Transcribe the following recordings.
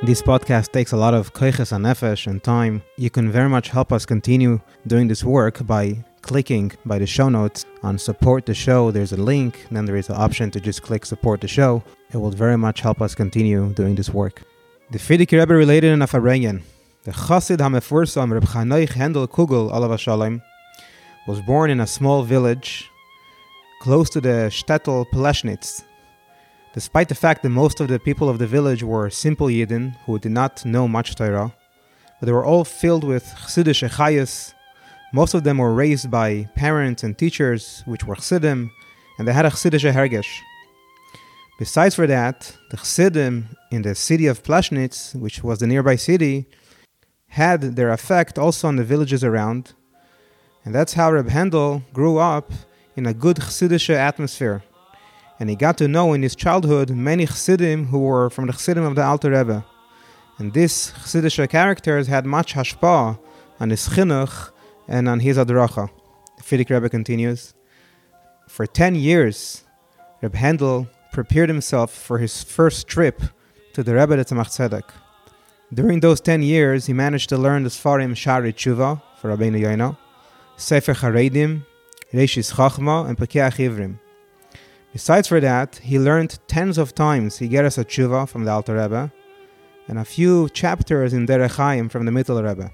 This podcast takes a lot of koiches and nefesh and time. You can very much help us continue doing this work by clicking by the show notes on support the show. There's a link, then there is an option to just click support the show. It will very much help us continue doing this work. The Frierdiker Rebbe related in Afarengen. The Chassid HaMefursam Reb Chanoich Hendel Kugel Alav Shalom was born in a small village close to the shtetl Pleshnitz. Despite the fact that most of the people of the village were simple Yidden who did not know much Torah, but they were all filled with Chassidish Echayas. Most of them were raised by parents and teachers, which were Chassidim, and they had a Chassidish Hergesh. Besides for that, the Chassidim in the city of Plashnitz, which was the nearby city, had their effect also on the villages around, and that's how Reb Hendel grew up in a good Chassidish atmosphere and he got to know in his childhood many Chassidim who were from the Chassidim of the Alter Rebbe. And these Chassidish characters had much hashpah on his chinuch and on his adracha. The Frierdiker Rebbe continues. For 10 years, Reb Hendel prepared himself for his first trip to the Rebbe Tzemach Tzedek. During those 10 years, he managed to learn the Sfarim Shari Tshuva for Rabbeinu Yoino, Sefer Charedim, Reishis Chachma, and Pekeach Ivrim. Besides for that, he learned tens of times Higeres Tshuva from the Alter Rebbe and a few chapters in Derech Chaim from the Mittel Rebbe.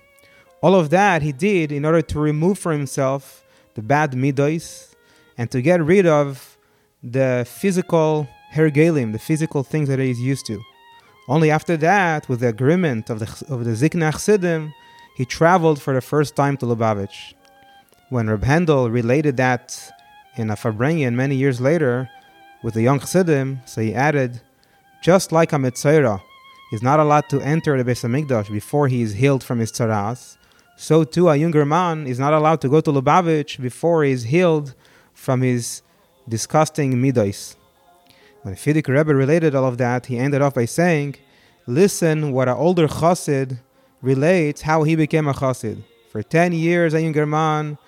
All of that he did in order to remove for himself the bad midos and to get rid of the physical hergelim, the physical things that he is used to. Only after that, with the agreement of the of the Zikna Chassidim, he traveled for the first time to Lubavitch. When Reb Hendel related that in a Farbrengen many years later with the young Chassidim, so he added, just like a Mitzayra is not allowed to enter the Beis Hamikdash before he is healed from his tzaras, so too a younger man is not allowed to go to Lubavitch before he is healed from his disgusting midos. When Frierdiker Rebbe related all of that, he ended off by saying, Listen what an older chassid relates how he became a chassid. For 10 years, a younger man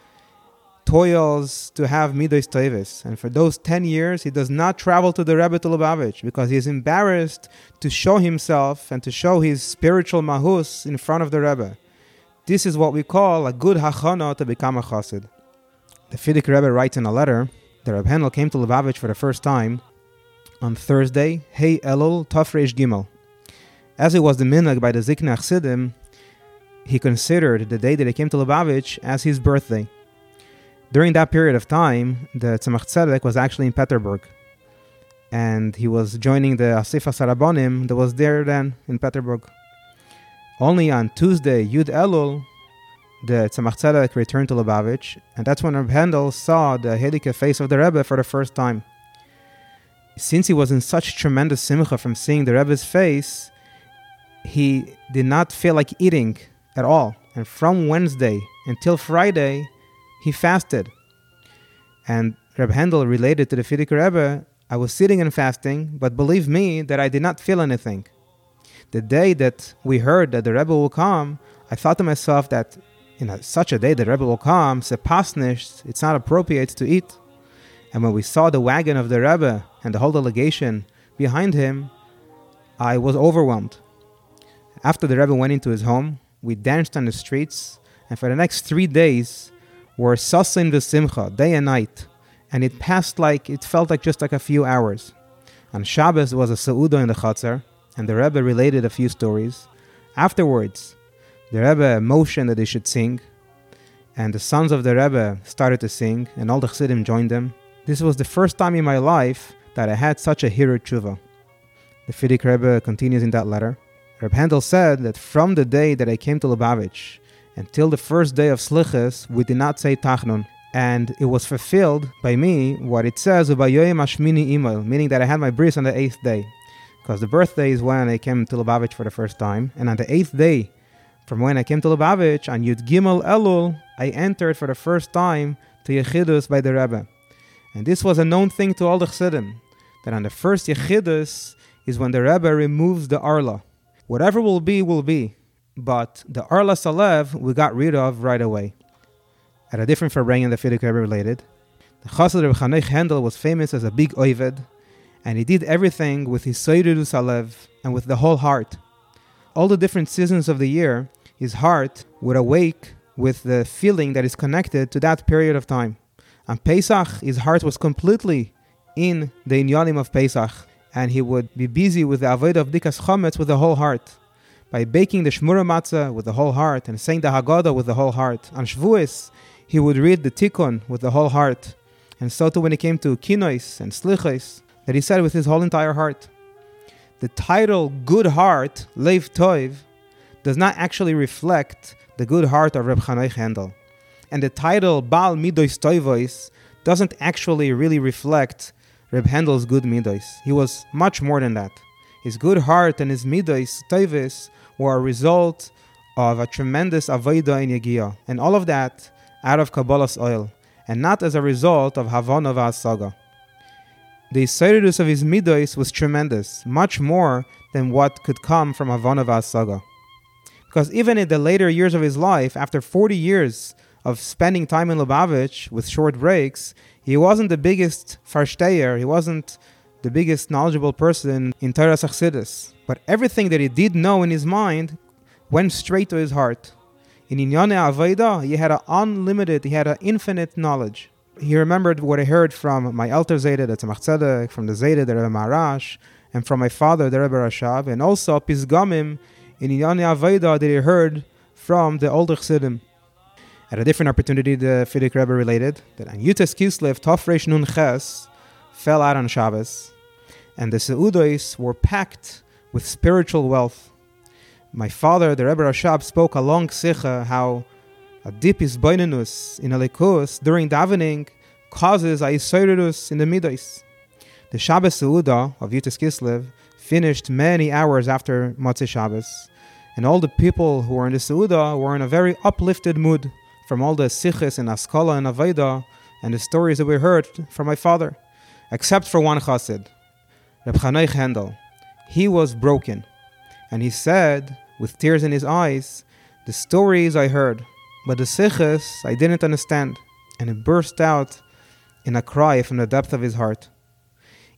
toils to have midos toivis. And for those 10 years, he does not travel to the Rebbe to Lubavitch because he is embarrassed to show himself and to show his spiritual mahus in front of the Rebbe. This is what we call a good hachana to become a chassid. The Frierdiker Rebbe writes in a letter that Reb Hendel came to Lubavitch for the first time on Thursday, Hey Elul Tafresh Gimel. As it was the minhag by the Zikna Chassidim, he considered the day that he came to Lubavitch as his birthday. During that period of time, the Tzemach Tzedek was actually in Peterburg. And he was joining the Asifa Sarabonim that was there then in Peterburg. Only on Tuesday, Yud Elul, the Tzemach Tzedek returned to Lubavitch, and that's when Reb Hendel saw the Hedike face of the Rebbe for the first time. Since he was in such tremendous simcha from seeing the Rebbe's face, he did not feel like eating at all. And from Wednesday until Friday, he fasted. And Reb Hendel related to the Frierdiker Rebbe, I was sitting and fasting, but believe me that I did not feel anything. The day that we heard that the Rebbe will come, I thought to myself that in a, such a day the Rebbe will come, sepasnish, it's not appropriate to eat. And when we saw the wagon of the Rebbe and the whole delegation behind him, I was overwhelmed. After the Rebbe went into his home, we danced on the streets, and for the next three days, were sasin simcha day and night, and it passed like, it felt like just like a few hours. On Shabbos was a seuda in the Chatzar, and the Rebbe related a few stories. Afterwards, the Rebbe motioned that they should sing, and the sons of the Rebbe started to sing, and all the Chassidim joined them. This was the first time in my life that I had such a hero tshuva. The Frierdiker Rebbe continues in that letter. Reb Hendel said that from the day that I came to Lubavitch until the first day of Slichas, we did not say Tachnun. And it was fulfilled by me what it says, meaning that I had my bris on the eighth day. Because the birthday is when I came to Lubavitch for the first time. And on the eighth day, from when I came to Lubavitch, on Yud Gimel Elul, I entered for the first time to Yechidus by the Rebbe. And this was a known thing to all the Chassidim, that on the first Yechidus is when the Rebbe removes the Arla. Whatever will be, will be but the Arla Salev we got rid of right away. At a different Farbrengen the Rebbe related, the Chassid of Chanoich Hendel was famous as a big oived, and he did everything with his Soirudu Salev and with the whole heart. all the different seasons of the year, his heart would awake with the feeling that is connected to that period of time. On Pesach, his heart was completely in the inyanim of Pesach, and he would be busy with the avodah of dikas chometz with the whole heart. By baking the shmura matzah with the whole heart and saying the Haggadah with the whole heart. On Shavuos, he would read the Tikkun with the whole heart. And so too when it came to Kinois and Slichos, that he said with his whole entire heart. The title Good Heart, Lev Toiv, does not actually reflect the good heart of Reb Chanoich Handel. And the title Baal Midois Toivois doesn't actually really reflect Reb Handel's good midos. He was much more than that. His good heart and his midos, toivis, were a result of a tremendous avodah in Yegia, and all of that out of Kabbalah's oil, and not as a result of Havana Saga. The Isidus of his midos was tremendous, much more than what could come from Havana Saga. Because even in the later years of his life, after 40 years of spending time in Lubavitch with short breaks, he wasn't the biggest farsteyer, he wasn't the biggest knowledgeable person in Torah Chassidus. But everything that he did know in his mind went straight to his heart. In Inyane Aveda, he had an unlimited, he had an infinite knowledge. He remembered what I heard from my Elter Zayda, the Tzemach Tzedek, from the Zayda, the Rebbe Maharash, and from my father, the Rebbe Rashab, and also Pisgamim in Inyane Aveda that he heard from the older Chassidim. At a different opportunity, the Frierdiker Rebbe related that on Yutes Kislev, Tofresh Nun Ches fell out on Shabbos, and the Seudos were packed with spiritual wealth my father, the Rebbe Rashab, spoke a long sicha how a deep isboinenus in a likus during davening causes a isoirus in the midos. The Shabbos Seuda of Yutis Kislev finished many hours after Motzei Shabbos, and all the people who were in the Seuda were in a very uplifted mood from all the siches and askala and aveda and the stories that we heard from my father, except for one chassid, Reb Chanoich Handel. He was broken, and he said with tears in his eyes, The stories I heard, but the siches I didn't understand, and it burst out in a cry from the depth of his heart.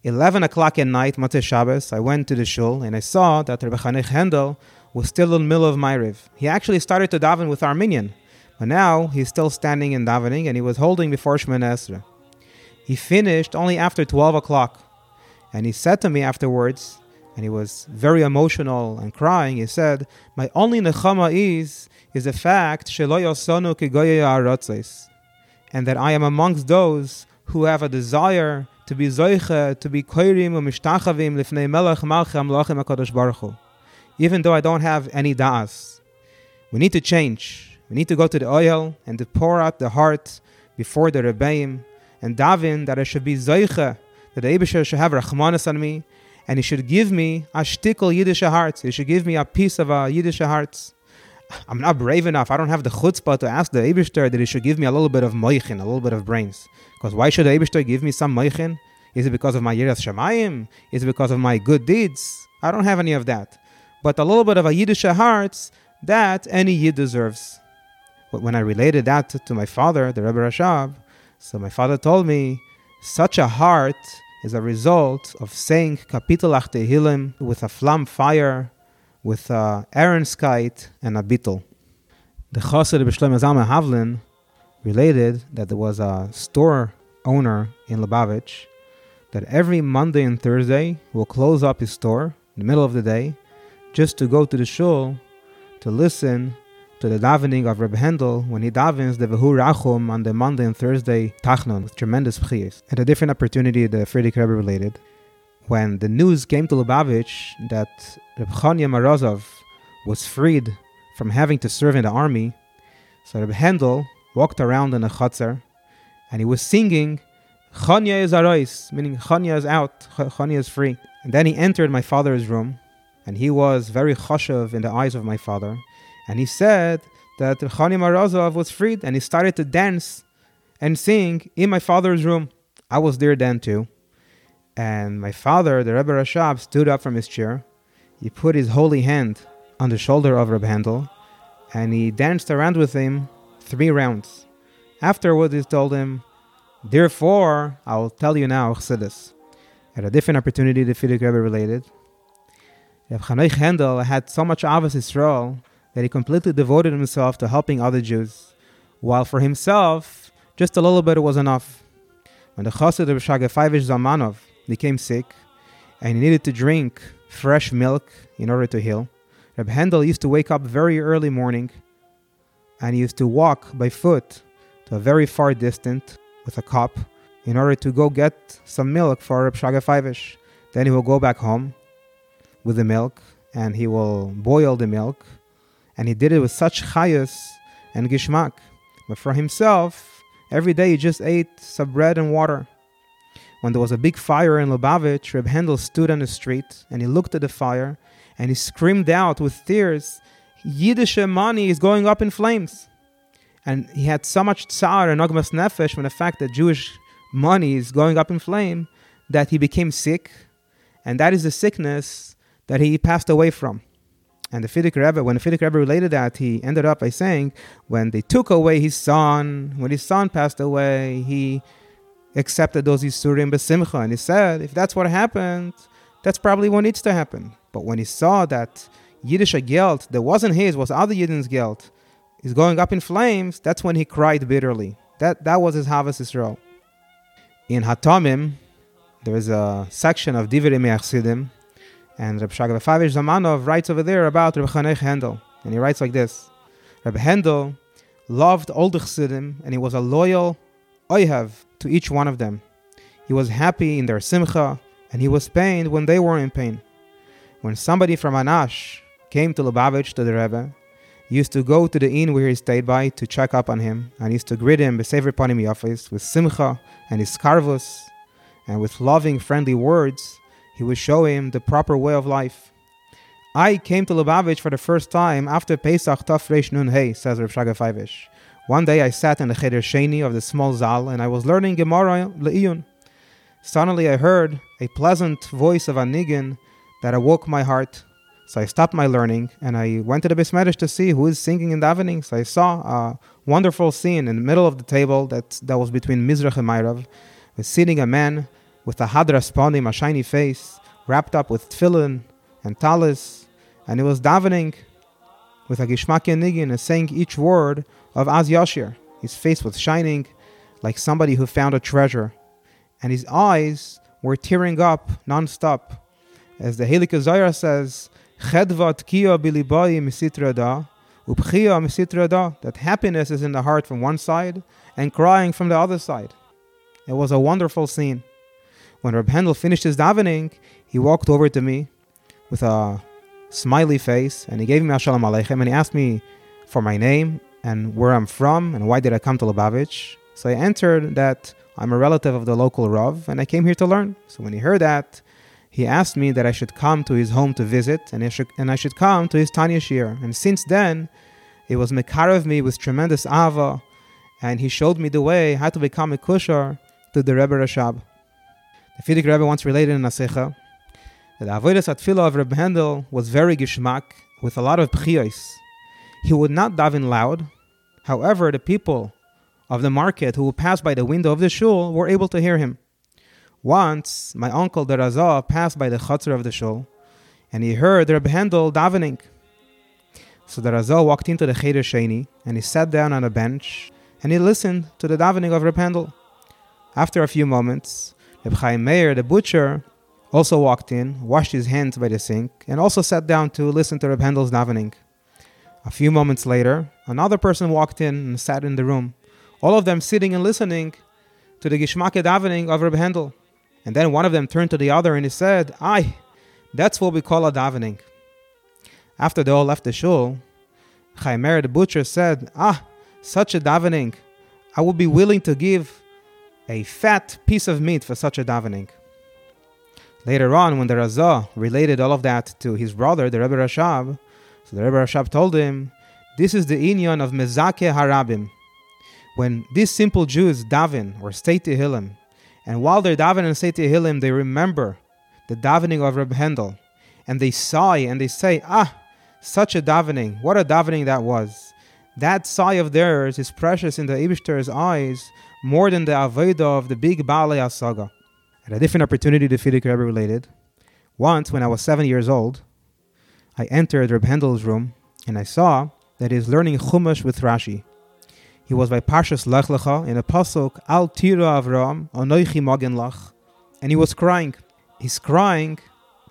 11 o'clock at night, Motzei Shabbos, I went to the shul and I saw that Rebbe Chanech Handel was still in the middle of Ma'ariv. He actually started to daven with Armenian, but now he's still standing and davening and he was holding before Shemana Esrei. He finished only after 12 o'clock, and he said to me afterwards, and he was very emotional and crying. He said, "My only nechama is is the fact and that I am amongst those who have a desire to be zoiche, to be koirim u'mishtachavim lifnei melech malchim amlachim hakadosh baruch Hu. Even though I don't have any da'as, we need to change. We need to go to the oil and to pour out the heart before the rebbeim and daven that I should be zoiche, that the Eibusher should have rachmanis on me, and he should give me a shtickle Yiddish heart. He should give me a piece of a Yiddish heart. I'm not brave enough. I don't have the chutzpah to ask the Eibishter that he should give me a little bit of moichin, a little bit of brains. Because why should the Eibishter give me some moichin? Is it because of my yiras shemayim? Is it because of my good deeds? I don't have any of that. But a little bit of a Yiddish heart, that any Yid deserves. But when I related that to, to my father, the Rebbe Rashab, so my father told me, such a heart is a result of saying Kapitelach Tehillim with a flam fire, with a Aaronskite and a beetle. The Chassid B'Shlomo Zalman Havlin related that there was a store owner in Lubavitch that every Monday and Thursday will close up his store in the middle of the day just to go to the shul to listen to the davening of Reb Handel when he davens the Vehu Rachum on the Monday and Thursday Tachnon with tremendous pchiyas. At a different opportunity, the Frierdiker Rebbe related, when the news came to Lubavitch that Reb Chanya Morozov was freed from having to serve in the army, so Reb Handel walked around in a chutzner and he was singing Chanya is arois, meaning Chanya is out, Chanya is free. And then he entered my father's room, and he was very chashav in the eyes of my father. And he said that Chani Morozov was freed and he started to dance and sing in my father's room. I was there then too. And my father, the Rebbe Rashab, stood up from his chair. He put his holy hand on the shoulder of Reb Handel and he danced around with him three rounds. Afterwards, he told him, Therefore, I'll tell you now, Chassidus. At a different opportunity, the Frierdiker Rebbe related Reb Chanoich Hendel had so much Avos Yisrael that he completely devoted himself to helping other Jews, while for himself, just a little bit was enough. When the Chassid of Shagefaivish Zalmanov became sick, and he needed to drink fresh milk in order to heal, Reb Hendel used to wake up very early morning, and he used to walk by foot to a very far distance with a cup in order to go get some milk for Reb Shagefaivish. Then he will go back home with the milk, and he will boil the milk, and he did it with such chayus and gishmak. But for himself, every day he just ate some bread and water. When there was a big fire in Lubavitch, Reb Hendel stood on the street and he looked at the fire and he screamed out with tears, Yiddish money is going up in flames. And he had so much tsar and ogmas nefesh from the fact that Jewish money is going up in flame that he became sick. And that is the sickness that he passed away from. And the Frierdiker Rebbe, when the Frierdiker Rebbe related that, he ended up by saying, when they took away his son, when his son passed away, he accepted those Yisurim besimcha. And he said, if that's what happened, that's probably what needs to happen. But when he saw that Yiddish guilt that wasn't his, was other Yidden's guilt, is going up in flames, that's when he cried bitterly. That, that was his Havas Yisrael. In Hatamim, there is a section of Divrei Me'achsidim, and Reb Shagav Favish Zalmanov writes over there about Reb Chanech Hendel. And he writes like this Reb Hendel loved all the Chassidim, and he was a loyal oihav to each one of them. He was happy in their simcha, and he was pained when they were in pain. When somebody from Anash came to Lubavitch to the Rebbe, he used to go to the inn where he stayed by to check up on him, and used to greet him b'sefer panim yafis with simcha and his karvus, and with loving, friendly words he would show him the proper way of life. I came to Lubavitch for the first time after Pesach Tafresh Nun Hey, says Rav Shagafaivish. One day I sat in the Cheder Sheni of the small Zal and I was learning Gemara Le'iyun. Suddenly I heard a pleasant voice of Anigin that awoke my heart. So I stopped my learning and I went to the Bismedish to see who is singing in davening. So I saw a wonderful scene in the middle of the table that, that was between Mizrach and Mairav, sitting a man with a hadras panim, a shiny face, wrapped up with tefillin and talis, and he was davening with a gishmaki nigin and saying each word of Az Yashir. His face was shining like somebody who found a treasure, and his eyes were tearing up non-stop. As the Helika Zayra says, Chedva tkiya bilibai misitrada, upchiya misitrada, that happiness is in the heart from one side and crying from the other side. It was a wonderful scene. When Reb Hendel finished his davening, he walked over to me with a smiley face and he gave me Ashalom Aleichem and he asked me for my name and where I'm from and why did I come to Lubavitch. So I answered that I'm a relative of the local Rav and I came here to learn. So when he heard that, he asked me that I should come to his home to visit and I should, and I should come to his Tanya Shir. And since then, it was Mekarev me with tremendous Ava and he showed me the way how to become a kusher to the Rebbe Rashab. The Frierdiker Rebbe once related in Asecha that the Avodas Atfilah of Rebbe Hendel was very gishmak, with a lot of pchiyos. He would not daven loud. However, the people of the market who would pass by the window of the shul were able to hear him. Once, my uncle the passed by the chutzner of the shul, and he heard Rebbe Hendel davening. So the walked into the Cheder Sheni, and he sat down on a bench, and he listened to the davening of Rebbe Hendel. After a few moments, Reb Chaim Meir, the butcher, also walked in, washed his hands by the sink, and also sat down to listen to Reb Hendel's davening. A few moments later, another person walked in and sat in the room, all of them sitting and listening to the Gishmake davening of Reb Hendel. And then one of them turned to the other and he said, Aye, that's what we call a davening. After they all left the shul, Chaim Meir, the butcher, said, Ah, such a davening. I would be willing to give a fat piece of meat for such a davening. Later on, when the Razah related all of that to his brother, the Rebbe Rashab, so the Rebbe Rashab told him, This is the inyan of Mezake Harabim. When these simple Jews daven or say Tehillim, and while they're davening and say Tehillim, they remember the davening of Reb Hendel, and they sigh and they say, Ah, such a davening, what a davening that was. That sigh of theirs is precious in the Ibishter's eyes more than the Avodah of the big Baalei Asaga. At a different opportunity, the Frierdiker Rebbe related, once when I was seven years old, I entered Reb Hendel's room and I saw that he is learning Chumash with Rashi. He was by Parshas Lech Lecha in a pasuk Al Tira Avram Anoichi Magen Lach, and he was crying. His crying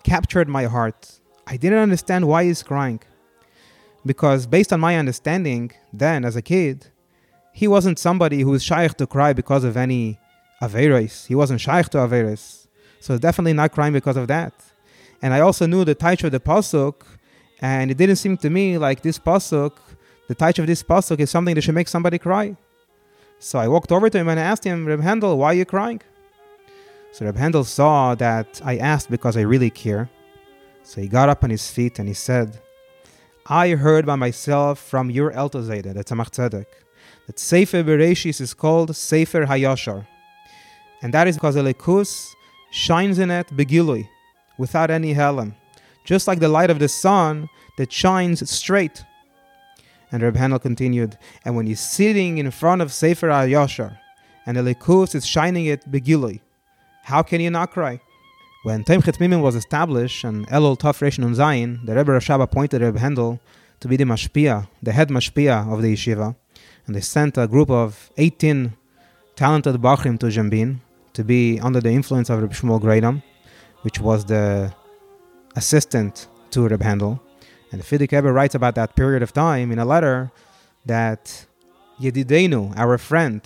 captured my heart. I didn't understand why he's crying, because based on my understanding then as a kid, he wasn't somebody who was shaykh to cry because of any averis. He wasn't shaykh to averis, so definitely not crying because of that. And I also knew the taich of the pasuk, and it didn't seem to me like this pasuk the touch of this pasuk is something that should make somebody cry. So I walked over to him and I asked him, Reb Handel, why are you crying? So Reb Handel saw that I asked because I really care. So he got up on his feet and he said, I heard by myself from your Alter Zayda, the Tzemach Tzedek, that Sefer Bereshis is called Sefer Hayashar. And that is because Elikus shines in it begilui, without any helen, just like the light of the sun that shines straight and Reb Hanel continued, and when you're sitting in front of Sefer HaYashar, and the Likus is shining it begilui, how can you not cry? When Tomchei Tmimim was established, and Elul Taf Resh Zayin, the Rebbe Rashab appointed Reb Handel to be the mashpia, the head mashpia of the yeshiva, and they sent a group of 18 talented bachrim to Zembin to be under the influence of Reb Shmuel Gronem, which was the assistant to Reb Handel. And the Frierdiker Rebbe writes about that period of time in a letter that Yedidenu, our friend,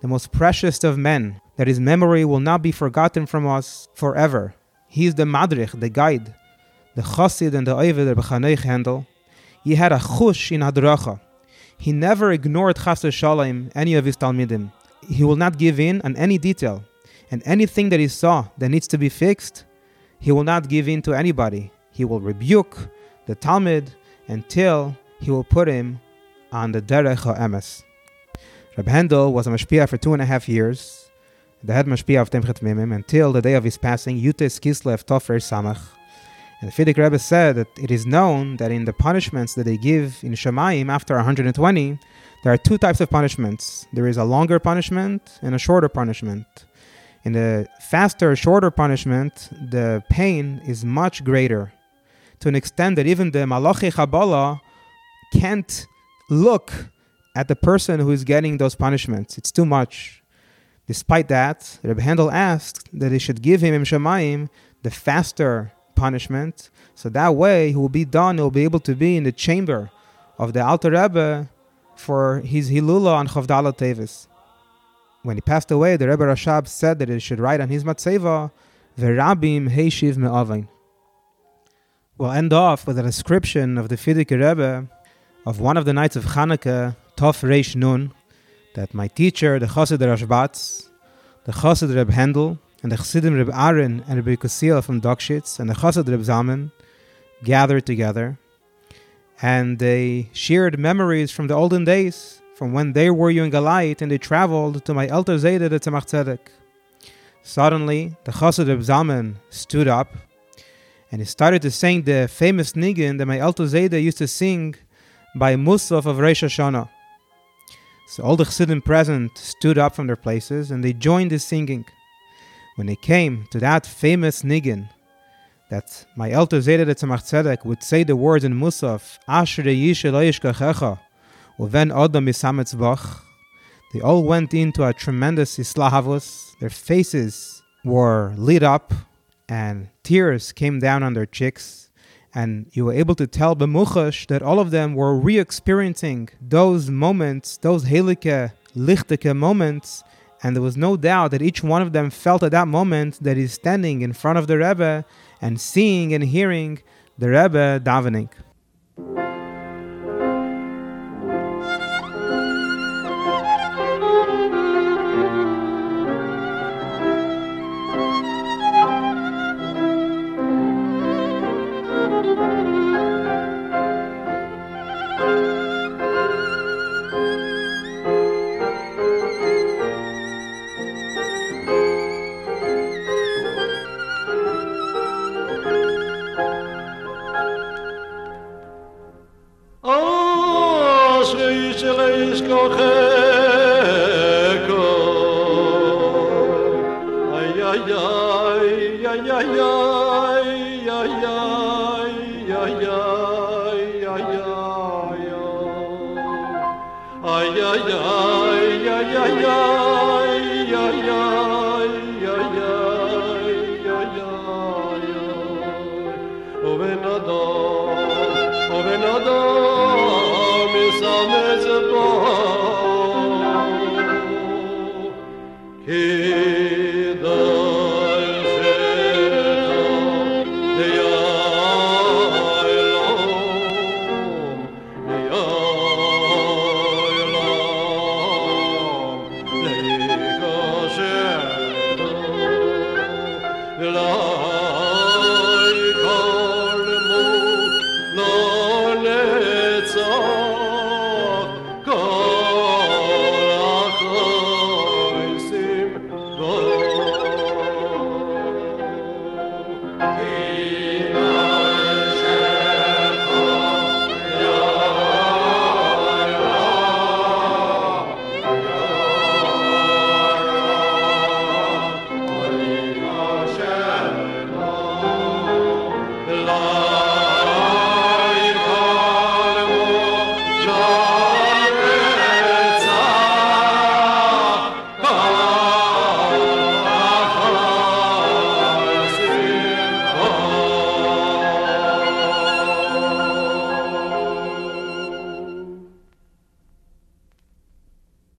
the most precious of men, that his memory will not be forgotten from us forever. He is the madrich, the guide, the chassid and the oivid Rebbe Chanech Handel. He had a chush in hadracha. He never ignored chas shalom any of his talmidim. He will not give in on any detail, and anything that he saw that needs to be fixed, he will not give in to anybody. He will rebuke, the Talmud until he will put him on the Derech HaEmes. Reb Handel was a mashpia for two and a half years, the head mashpia of Tomchei Tmimim, until the day of his passing, Yutes Kislev Tofre Samach. And the Frierdiker Rebbe said that it is known that in the punishments that they give in Shemaim after 120, there are two types of punishments. There is a longer punishment and a shorter punishment. In the faster, shorter punishment, the pain is much greater to an extent that even the Malachi Kabbalah can't look at the person who is getting those punishments. It's too much. Despite that, Reb Handel asked that they should give him in Shemaim the faster punishment, so that way he will be done, he will be able to be in the chamber of the Alter Rebbe for his Hilula on Chavdala Tevis. When he passed away, the Rebbe Rashab said that he should write on his Matseva, Verabim Heishiv Me'avain. We'll end off with a description of the Frierdiker Rebbe of one of the nights of Hanukkah, Tov Reish Nun, that my teacher, the Chassid Rashbatz, the Chassid Reb Handel, and the Chassidim Reb Aaron and Reb Kusiel from Dokshitz, and the Chassid Reb Zalman gathered together, and they shared memories from the olden days, from when they were young light, and they traveled to my Alter Zayda, the Tzemach Tzedek. Suddenly, the Chassid Reb Zalman stood up, and he started to sing the famous niggin that my Alto Zayda used to sing by Musaf of Rosh Hashanah. So all the Chassidim present stood up from their places and they joined the singing. When they came to that famous niggin, that my Alto Zayda the Tzemach Tzedek would say the words in Musaf, Asher Yishe lo yishkachecha, uven odom yisametzbach, they all went into a tremendous islahavus. Their faces were lit up and tears came down on their cheeks. And you were able to tell Bemuchash that all of them were re experiencing those moments, those Helike, Lichtike moments. And there was no doubt that each one of them felt at that moment that he's standing in front of the Rebbe and seeing and hearing the Rebbe davening.